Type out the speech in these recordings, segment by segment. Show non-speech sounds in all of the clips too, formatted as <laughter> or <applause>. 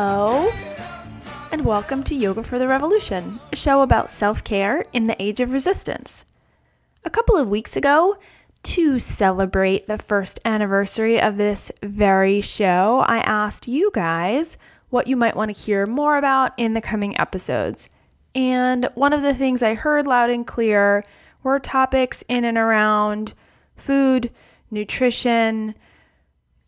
Hello, and welcome to Yoga for the Revolution, a show about self care in the age of resistance. A couple of weeks ago, to celebrate the first anniversary of this very show, I asked you guys what you might want to hear more about in the coming episodes. And one of the things I heard loud and clear were topics in and around food, nutrition,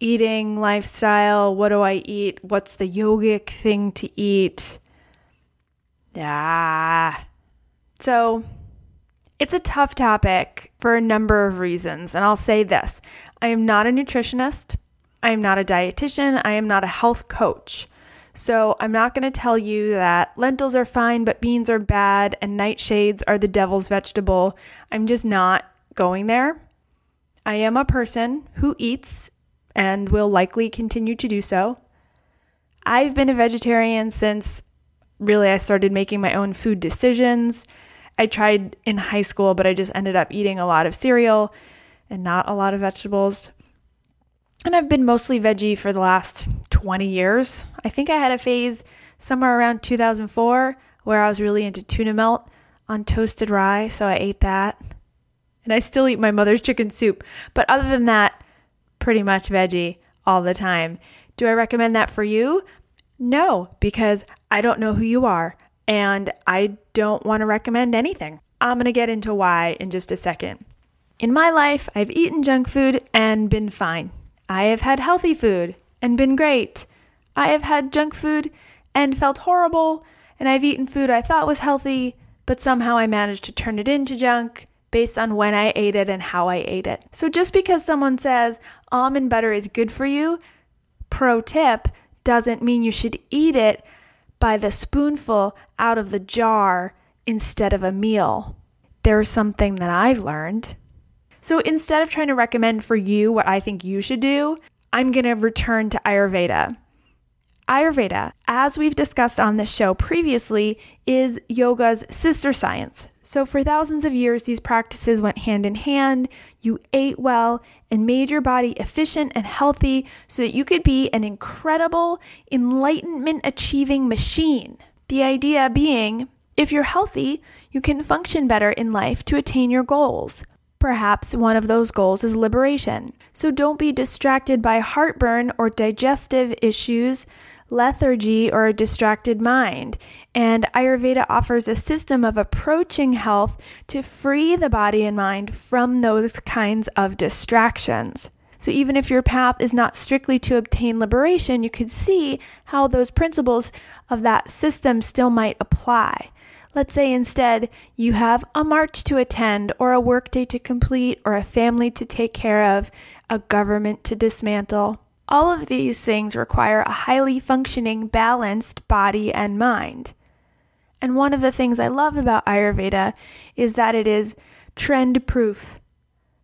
eating lifestyle. What do I eat? What's the yogic thing to eat? Yeah. So it's a tough topic for a number of reasons. And I'll say this I am not a nutritionist, I am not a dietitian, I am not a health coach. So I'm not going to tell you that lentils are fine, but beans are bad and nightshades are the devil's vegetable. I'm just not going there. I am a person who eats and will likely continue to do so. I've been a vegetarian since really I started making my own food decisions. I tried in high school, but I just ended up eating a lot of cereal and not a lot of vegetables. And I've been mostly veggie for the last 20 years. I think I had a phase somewhere around 2004 where I was really into tuna melt on toasted rye, so I ate that. And I still eat my mother's chicken soup. But other than that, pretty much veggie all the time. Do I recommend that for you? No, because I don't know who you are and I don't want to recommend anything. I'm going to get into why in just a second. In my life, I've eaten junk food and been fine. I have had healthy food and been great. I have had junk food and felt horrible, and I've eaten food I thought was healthy, but somehow I managed to turn it into junk based on when I ate it and how I ate it. So just because someone says almond butter is good for you, pro tip, doesn't mean you should eat it by the spoonful out of the jar instead of a meal. There's something that I've learned. So instead of trying to recommend for you what I think you should do, I'm going to return to Ayurveda. Ayurveda, as we've discussed on this show previously, is yoga's sister science. So, for thousands of years, these practices went hand in hand. You ate well and made your body efficient and healthy so that you could be an incredible enlightenment achieving machine. The idea being if you're healthy, you can function better in life to attain your goals. Perhaps one of those goals is liberation. So don't be distracted by heartburn or digestive issues lethargy, or a distracted mind. And Ayurveda offers a system of approaching health to free the body and mind from those kinds of distractions. So, even if your path is not strictly to obtain liberation, you could see how those principles of that system still might apply. Let's say instead you have a march to attend, or a workday to complete, or a family to take care of, a government to dismantle. All of these things require a highly functioning, balanced body and mind. And one of the things I love about Ayurveda is that it is trend proof.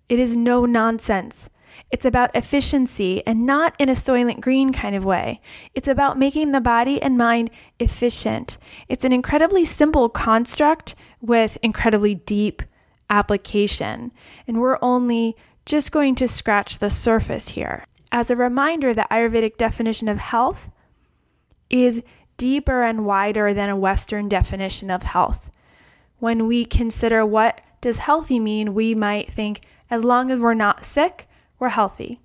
It is no nonsense. It's about efficiency and not in a Soylent Green kind of way. It's about making the body and mind efficient. It's an incredibly simple construct with incredibly deep application. And we're only just going to scratch the surface here as a reminder, the Ayurvedic definition of health is deeper and wider than a Western definition of health. When we consider what does healthy mean, we might think as long as we're not sick, we're healthy.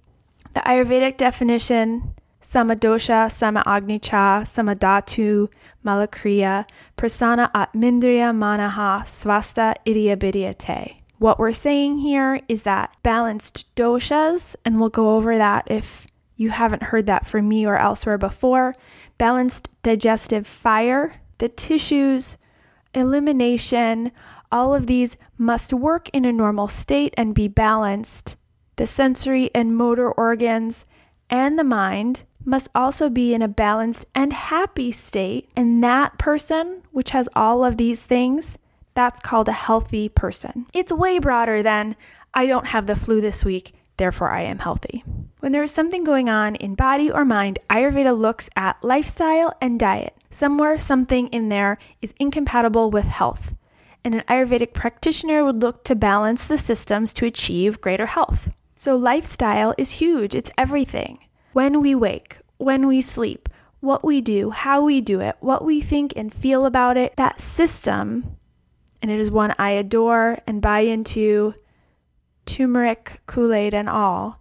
The Ayurvedic definition samadosha, samagnicha, samadhatu, malakriya, prasana atmindriya manaha, swasta idiabidiyate. What we're saying here is that balanced doshas, and we'll go over that if you haven't heard that from me or elsewhere before, balanced digestive fire, the tissues, elimination, all of these must work in a normal state and be balanced. The sensory and motor organs and the mind must also be in a balanced and happy state. And that person, which has all of these things, that's called a healthy person. It's way broader than I don't have the flu this week, therefore I am healthy. When there is something going on in body or mind, Ayurveda looks at lifestyle and diet. Somewhere something in there is incompatible with health. And an Ayurvedic practitioner would look to balance the systems to achieve greater health. So, lifestyle is huge, it's everything. When we wake, when we sleep, what we do, how we do it, what we think and feel about it, that system, and it is one I adore and buy into, turmeric, Kool Aid, and all,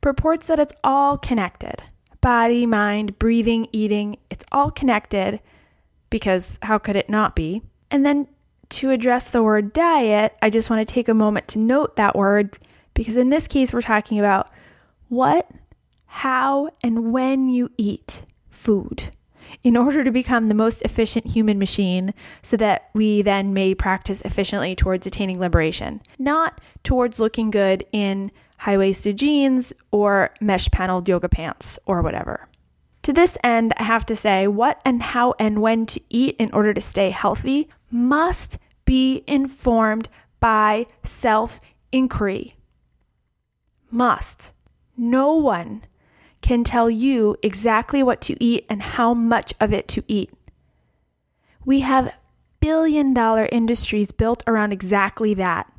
purports that it's all connected. Body, mind, breathing, eating, it's all connected. Because how could it not be? And then to address the word diet, I just want to take a moment to note that word because in this case, we're talking about what, how, and when you eat food in order to become the most efficient human machine so that we then may practice efficiently towards attaining liberation, not towards looking good in high waisted jeans or mesh paneled yoga pants or whatever. To this end, I have to say what and how and when to eat in order to stay healthy must be informed by self inquiry. Must. No one can tell you exactly what to eat and how much of it to eat. We have billion dollar industries built around exactly that.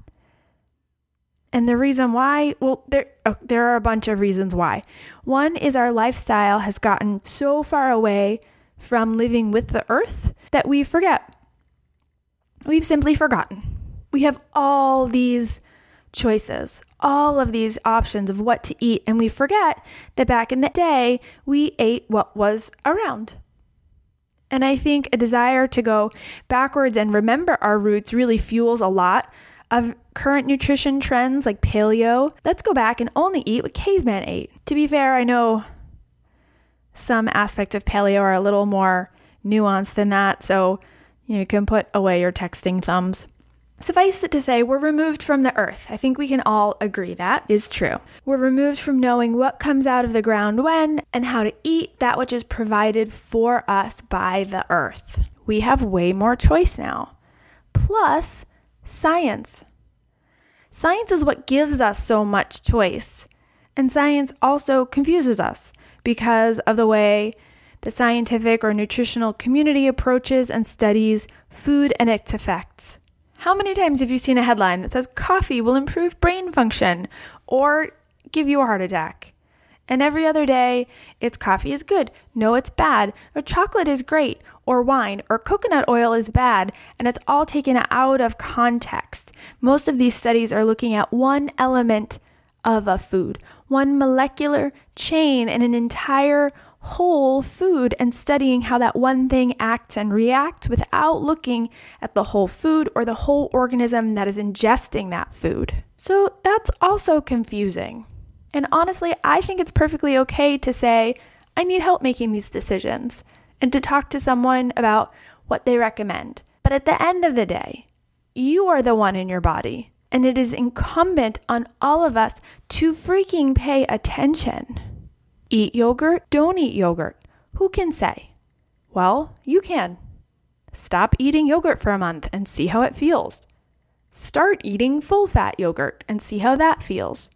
And the reason why, well, there, oh, there are a bunch of reasons why. One is our lifestyle has gotten so far away from living with the earth that we forget. We've simply forgotten. We have all these choices, all of these options of what to eat, and we forget that back in the day, we ate what was around. And I think a desire to go backwards and remember our roots really fuels a lot of current nutrition trends like paleo. Let's go back and only eat what cavemen ate. To be fair, I know some aspects of paleo are a little more nuanced than that, so you, can put away your texting thumbs. Suffice it to say, we're removed from the earth. I think we can all agree that is true. We're removed from knowing what comes out of the ground when and how to eat that which is provided for us by the earth. We have way more choice now. Plus, science. Science is what gives us so much choice. And science also confuses us because of the way the scientific or nutritional community approaches and studies food and its effects. How many times have you seen a headline that says coffee will improve brain function or give you a heart attack? And every other day, it's coffee is good, no, it's bad, or chocolate is great, or wine, or coconut oil is bad, and it's all taken out of context. Most of these studies are looking at one element of a food, one molecular chain in an entire whole food and studying how that one thing acts and reacts without looking at the whole food or the whole organism that is ingesting that food. So that's also confusing. And honestly, I think it's perfectly okay to say, I need help making these decisions and to talk to someone about what they recommend. But at the end of the day, you are the one in your body, and it is incumbent on all of us to freaking pay attention. Eat yogurt, don't eat yogurt. Who can say? Well, you can. Stop eating yogurt for a month and see how it feels. Start eating full fat yogurt and see how that feels.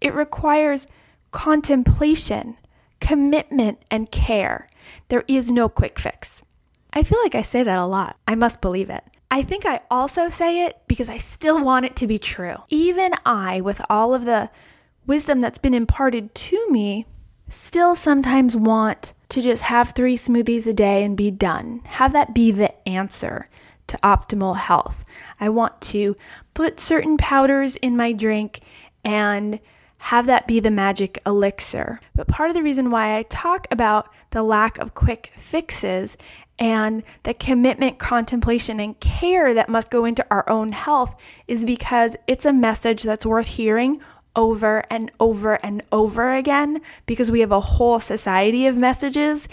It requires contemplation, commitment, and care. There is no quick fix. I feel like I say that a lot. I must believe it. I think I also say it because I still want it to be true. Even I, with all of the wisdom that's been imparted to me, still sometimes want to just have three smoothies a day and be done. Have that be the answer to optimal health. I want to put certain powders in my drink and have that be the magic elixir. But part of the reason why I talk about the lack of quick fixes and the commitment, contemplation, and care that must go into our own health is because it's a message that's worth hearing over and over and over again because we have a whole society of messages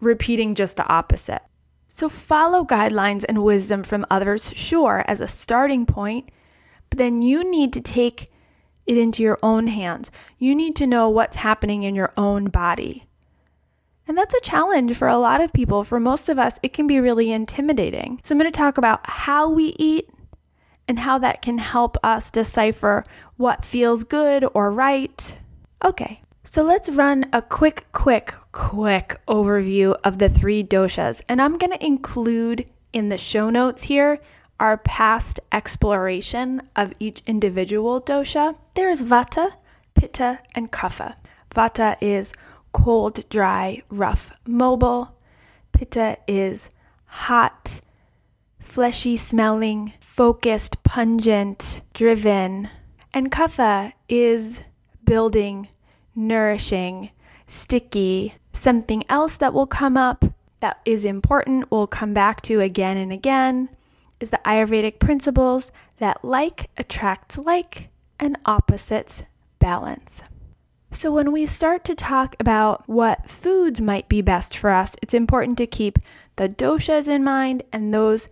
repeating just the opposite. So follow guidelines and wisdom from others, sure, as a starting point, but then you need to take it into your own hands. You need to know what's happening in your own body. And that's a challenge for a lot of people. For most of us, it can be really intimidating. So, I'm going to talk about how we eat and how that can help us decipher what feels good or right. Okay, so let's run a quick, quick, quick overview of the three doshas. And I'm going to include in the show notes here our past exploration of each individual dosha. There's Vata, Pitta, and Kapha. Vata is cold, dry, rough, mobile. Pitta is hot, fleshy smelling, focused, pungent, driven. And Kapha is building, nourishing, sticky, something else that will come up that is important, we'll come back to again and again, is the Ayurvedic principles that like attracts like and opposites balance. So, when we start to talk about what foods might be best for us, it's important to keep the doshas in mind and those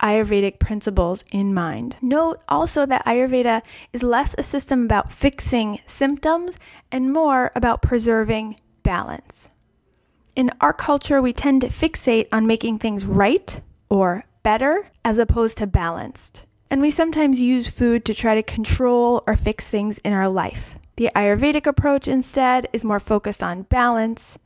Ayurvedic principles in mind. Note also that Ayurveda is less a system about fixing symptoms and more about preserving balance. In our culture, we tend to fixate on making things right or better as opposed to balanced. And we sometimes use food to try to control or fix things in our life. The Ayurvedic approach instead is more focused on balance.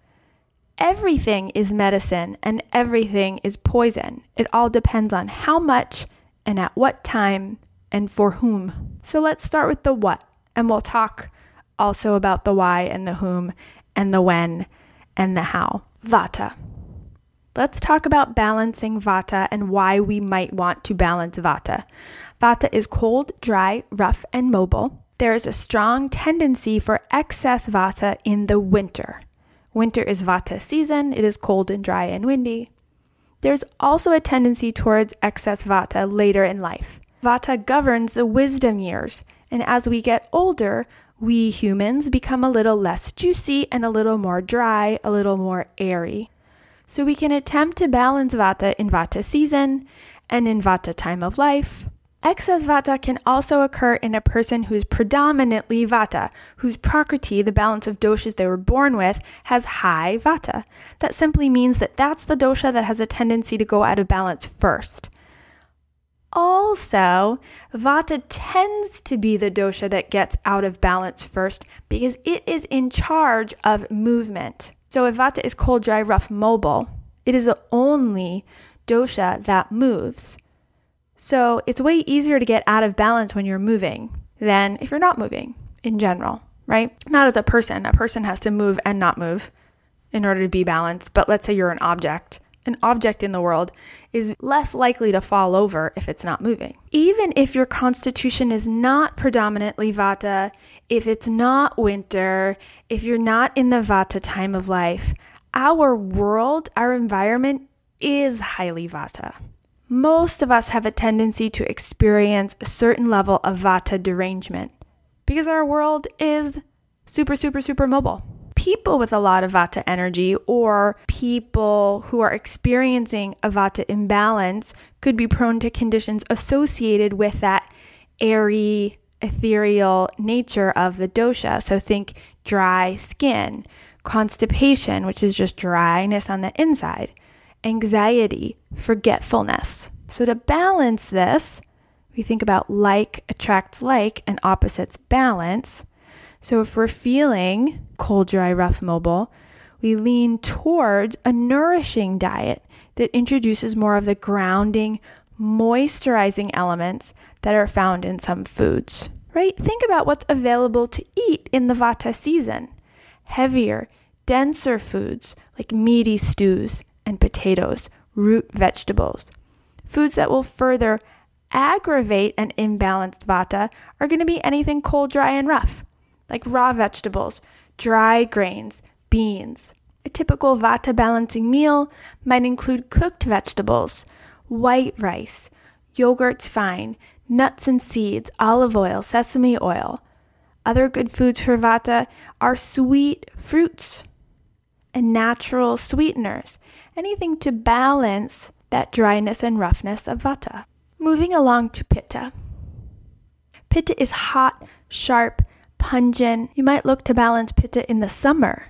Everything is medicine and everything is poison. It all depends on how much and at what time and for whom. So let's start with the what, and we'll talk also about the why and the whom and the when and the how. Vata. Let's talk about balancing Vata and why we might want to balance Vata. Vata is cold, dry, rough, and mobile. There is a strong tendency for excess Vata in the winter. Winter is Vata season, it is cold and dry and windy. There's also a tendency towards excess Vata later in life. Vata governs the wisdom years, and as we get older, we humans become a little less juicy and a little more dry, a little more airy. So we can attempt to balance Vata in Vata season and in Vata time of life. Excess Vata can also occur in a person who is predominantly Vata, whose Prakriti, the balance of doshas they were born with, has high Vata. That simply means that that's the dosha that has a tendency to go out of balance first. Also, Vata tends to be the dosha that gets out of balance first because it is in charge of movement. So, if Vata is cold, dry, rough, mobile, it is the only dosha that moves. So, it's way easier to get out of balance when you're moving than if you're not moving in general, right? Not as a person. A person has to move and not move in order to be balanced. But let's say you're an object an object in the world is less likely to fall over if it's not moving. Even if your constitution is not predominantly vata, if it's not winter, if you're not in the vata time of life, our world, our environment is highly vata. Most of us have a tendency to experience a certain level of vata derangement because our world is super, super, super mobile people with a lot of vata energy or people who are experiencing a vata imbalance could be prone to conditions associated with that airy, ethereal nature of the dosha. So think dry skin, constipation, which is just dryness on the inside, anxiety, forgetfulness. So to balance this, we think about like attracts like and opposites balance. So if we're feeling cold, dry, rough, mobile, we lean towards a nourishing diet that introduces more of the grounding, moisturizing elements that are found in some foods, right? Think about what's available to eat in the Vata season. Heavier, denser foods like meaty stews and potatoes, root vegetables. Foods that will further aggravate an imbalanced Vata are going to be anything cold, dry, and rough like raw vegetables, dry grains, beans. A typical vata balancing meal might include cooked vegetables, white rice, yogurt's fine, nuts and seeds, olive oil, sesame oil. Other good foods for vata are sweet fruits and natural sweeteners, anything to balance that dryness and roughness of vata. Moving along to pitta. Pitta is hot, sharp, pungent. You might look to balance pitta in the summer,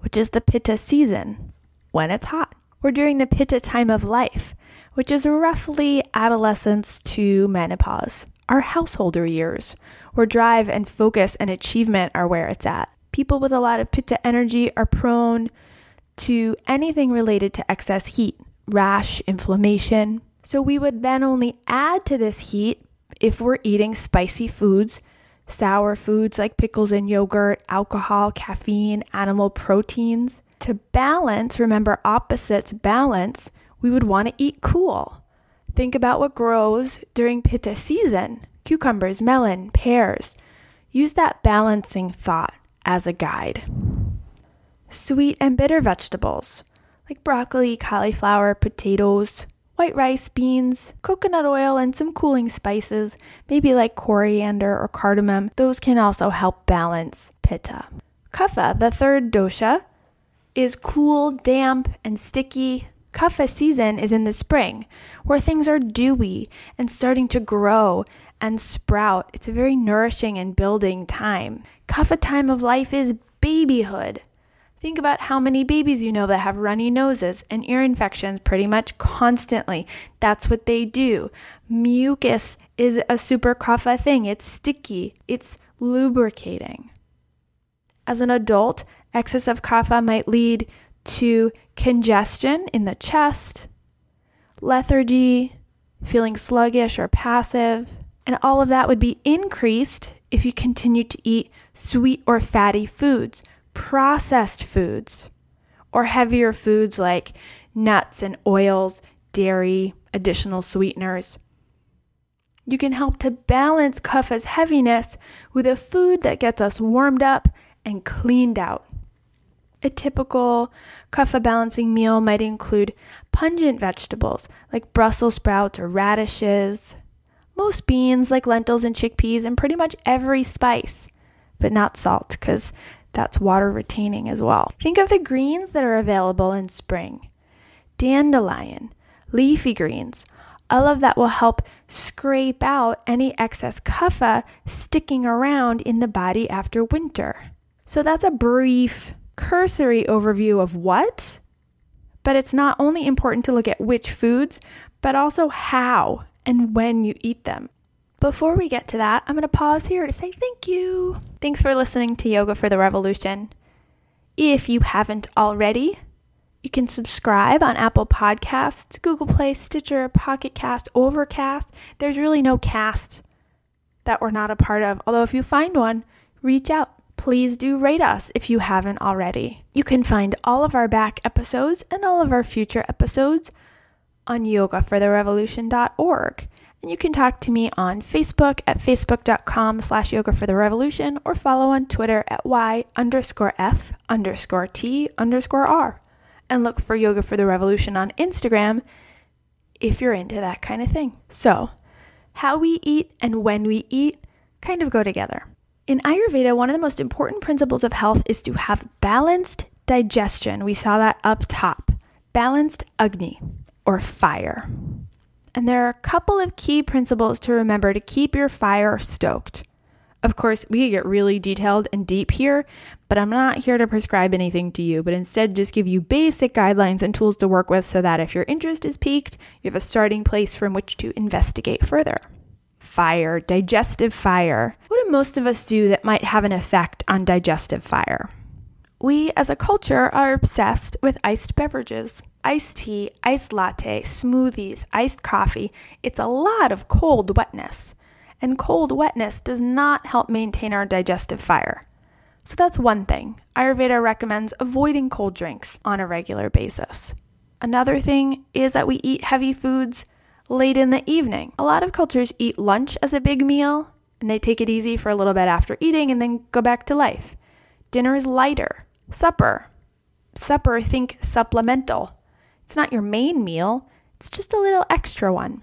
which is the pitta season, when it's hot, or during the pitta time of life, which is roughly adolescence to menopause, our householder years, where drive and focus and achievement are where it's at. People with a lot of pitta energy are prone to anything related to excess heat, rash, inflammation. So we would then only add to this heat if we're eating spicy foods sour foods like pickles and yogurt, alcohol, caffeine, animal proteins. To balance, remember opposites balance, we would want to eat cool. Think about what grows during pitta season cucumbers, melon, pears. Use that balancing thought as a guide. Sweet and bitter vegetables like broccoli, cauliflower, potatoes, white rice, beans, coconut oil, and some cooling spices, maybe like coriander or cardamom. Those can also help balance pitta. Kapha, the third dosha, is cool, damp, and sticky. Kapha season is in the spring, where things are dewy and starting to grow and sprout. It's a very nourishing and building time. Kapha time of life is babyhood. Think about how many babies you know that have runny noses and ear infections pretty much constantly. That's what they do. Mucus is a super kapha thing. It's sticky. It's lubricating. As an adult, excess of kapha might lead to congestion in the chest, lethargy, feeling sluggish or passive, and all of that would be increased if you continue to eat sweet or fatty foods processed foods or heavier foods like nuts and oils, dairy, additional sweeteners. You can help to balance kapha's heaviness with a food that gets us warmed up and cleaned out. A typical kapha balancing meal might include pungent vegetables like Brussels sprouts or radishes, most beans like lentils and chickpeas, and pretty much every spice, but not salt because that's water retaining as well. Think of the greens that are available in spring dandelion, leafy greens. All of that will help scrape out any excess kapha sticking around in the body after winter. So that's a brief, cursory overview of what, but it's not only important to look at which foods, but also how and when you eat them. Before we get to that, I'm going to pause here to say thank you. Thanks for listening to Yoga for the Revolution. If you haven't already, you can subscribe on Apple Podcasts, Google Play, Stitcher, Pocket Cast, Overcast. There's really no cast that we're not a part of. Although, if you find one, reach out. Please do rate us if you haven't already. You can find all of our back episodes and all of our future episodes on yogafortherevolution.org. And you can talk to me on Facebook at facebook.com slash yoga for the revolution or follow on Twitter at y underscore f underscore t underscore r. And look for Yoga for the Revolution on Instagram if you're into that kind of thing. So, how we eat and when we eat kind of go together. In Ayurveda, one of the most important principles of health is to have balanced digestion. We saw that up top. Balanced Agni, or fire. And there are a couple of key principles to remember to keep your fire stoked. Of course, we could get really detailed and deep here, but I'm not here to prescribe anything to you, but instead just give you basic guidelines and tools to work with so that if your interest is piqued, you have a starting place from which to investigate further. Fire, digestive fire. What do most of us do that might have an effect on digestive fire? We as a culture are obsessed with iced beverages iced tea, iced latte, smoothies, iced coffee. It's a lot of cold wetness. And cold wetness does not help maintain our digestive fire. So that's one thing. Ayurveda recommends avoiding cold drinks on a regular basis. Another thing is that we eat heavy foods late in the evening. A lot of cultures eat lunch as a big meal and they take it easy for a little bit after eating and then go back to life. Dinner is lighter. Supper. Supper, think supplemental. It's not your main meal, it's just a little extra one.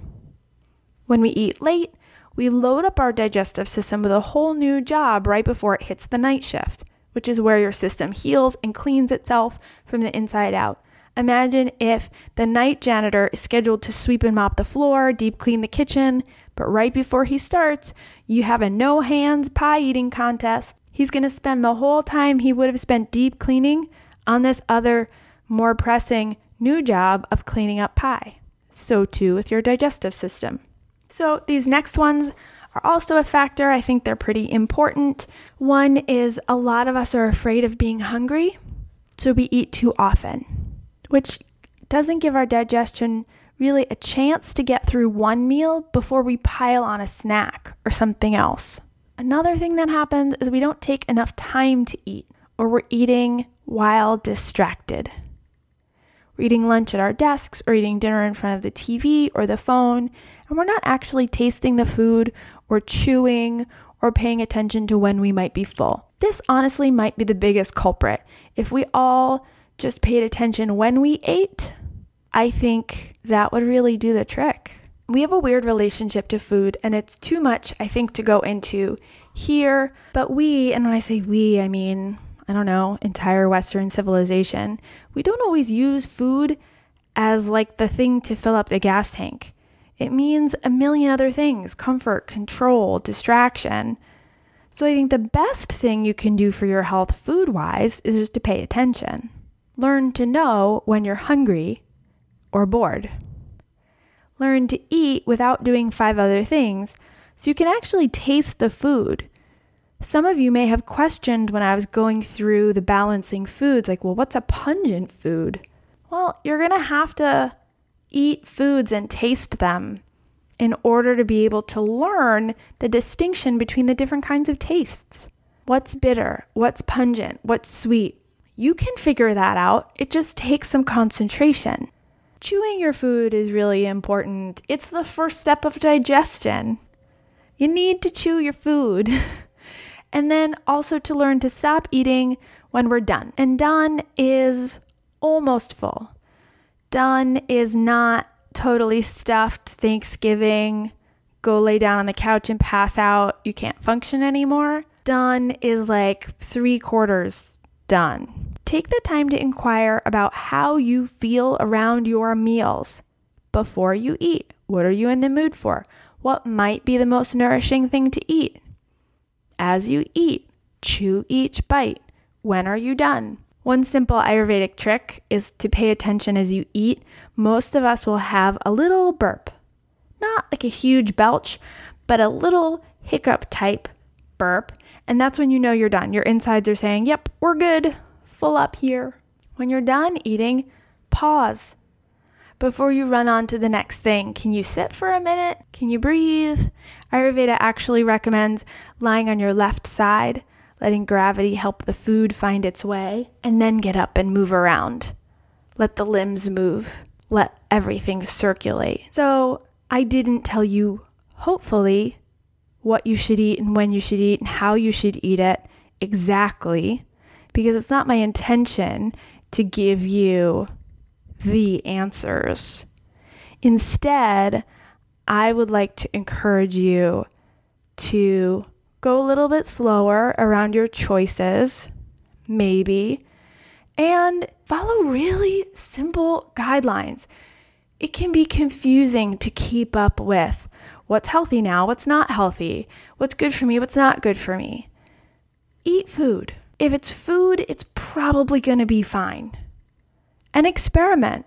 When we eat late, we load up our digestive system with a whole new job right before it hits the night shift, which is where your system heals and cleans itself from the inside out. Imagine if the night janitor is scheduled to sweep and mop the floor, deep clean the kitchen, but right before he starts, you have a no hands pie eating contest. He's going to spend the whole time he would have spent deep cleaning on this other, more pressing new job of cleaning up pie. So, too, with your digestive system. So, these next ones are also a factor. I think they're pretty important. One is a lot of us are afraid of being hungry, so we eat too often, which doesn't give our digestion really a chance to get through one meal before we pile on a snack or something else. Another thing that happens is we don't take enough time to eat, or we're eating while distracted. Eating lunch at our desks or eating dinner in front of the TV or the phone, and we're not actually tasting the food or chewing or paying attention to when we might be full. This honestly might be the biggest culprit. If we all just paid attention when we ate, I think that would really do the trick. We have a weird relationship to food, and it's too much, I think, to go into here. But we, and when I say we, I mean, I don't know, entire Western civilization, we don't always use food as like the thing to fill up the gas tank. It means a million other things comfort, control, distraction. So I think the best thing you can do for your health food wise is just to pay attention. Learn to know when you're hungry or bored learn to eat without doing five other things so you can actually taste the food. Some of you may have questioned when I was going through the balancing foods, like, well, what's a pungent food? Well, you're going to have to eat foods and taste them in order to be able to learn the distinction between the different kinds of tastes. What's bitter? What's pungent? What's sweet? You can figure that out. It just takes some concentration. Chewing your food is really important. It's the first step of digestion. You need to chew your food. <laughs> and then also to learn to stop eating when we're done. And done is almost full. Done is not totally stuffed Thanksgiving, go lay down on the couch and pass out, you can't function anymore. Done is like three quarters done. Take the time to inquire about how you feel around your meals before you eat. What are you in the mood for? What might be the most nourishing thing to eat? As you eat, chew each bite. When are you done? One simple Ayurvedic trick is to pay attention as you eat. Most of us will have a little burp. Not like a huge belch, but a little hiccup type burp. And that's when you know you're done. Your insides are saying, Yep, we're good full up here. When you're done eating, pause. Before you run on to the next thing, can you sit for a minute? Can you breathe? Ayurveda actually recommends lying on your left side, letting gravity help the food find its way, and then get up and move around. Let the limbs move, let everything circulate. So, I didn't tell you, hopefully, what you should eat and when you should eat and how you should eat it exactly because it's not my intention to give you the answers. Instead, I would like to encourage you to go a little bit slower around your choices, maybe, and follow really simple guidelines. It can be confusing to keep up with what's healthy now, what's not healthy, what's good for me, what's not good for me. Eat food. If it's food, it's probably going to be fine. And experiment.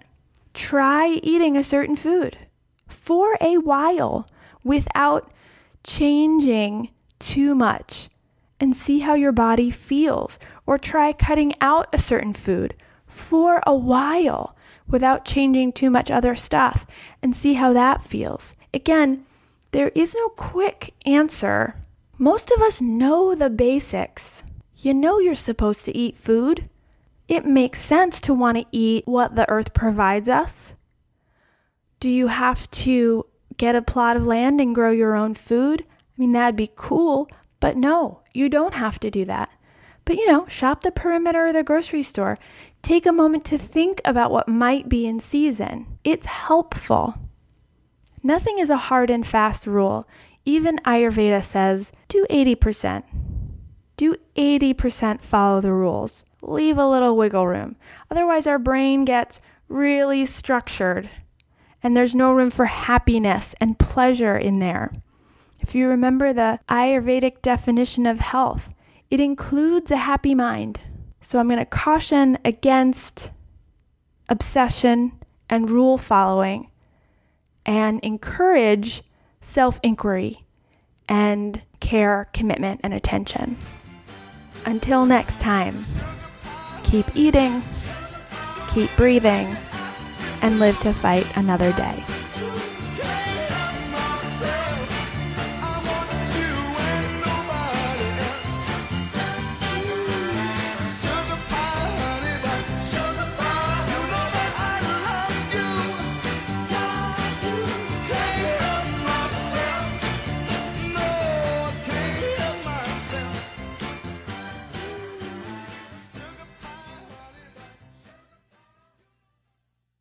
Try eating a certain food for a while without changing too much and see how your body feels. Or try cutting out a certain food for a while without changing too much other stuff and see how that feels. Again, there is no quick answer. Most of us know the basics. You know you're supposed to eat food. It makes sense to want to eat what the earth provides us. Do you have to get a plot of land and grow your own food? I mean, that'd be cool, but no, you don't have to do that. But you know, shop the perimeter of the grocery store. Take a moment to think about what might be in season. It's helpful. Nothing is a hard and fast rule. Even Ayurveda says do 80% do 80% follow the rules. Leave a little wiggle room. Otherwise, our brain gets really structured and there's no room for happiness and pleasure in there. If you remember the Ayurvedic definition of health, it includes a happy mind. So I'm going to caution against obsession and rule following and encourage self inquiry and care, commitment, and attention. Until next time, keep eating, keep breathing, and live to fight another day.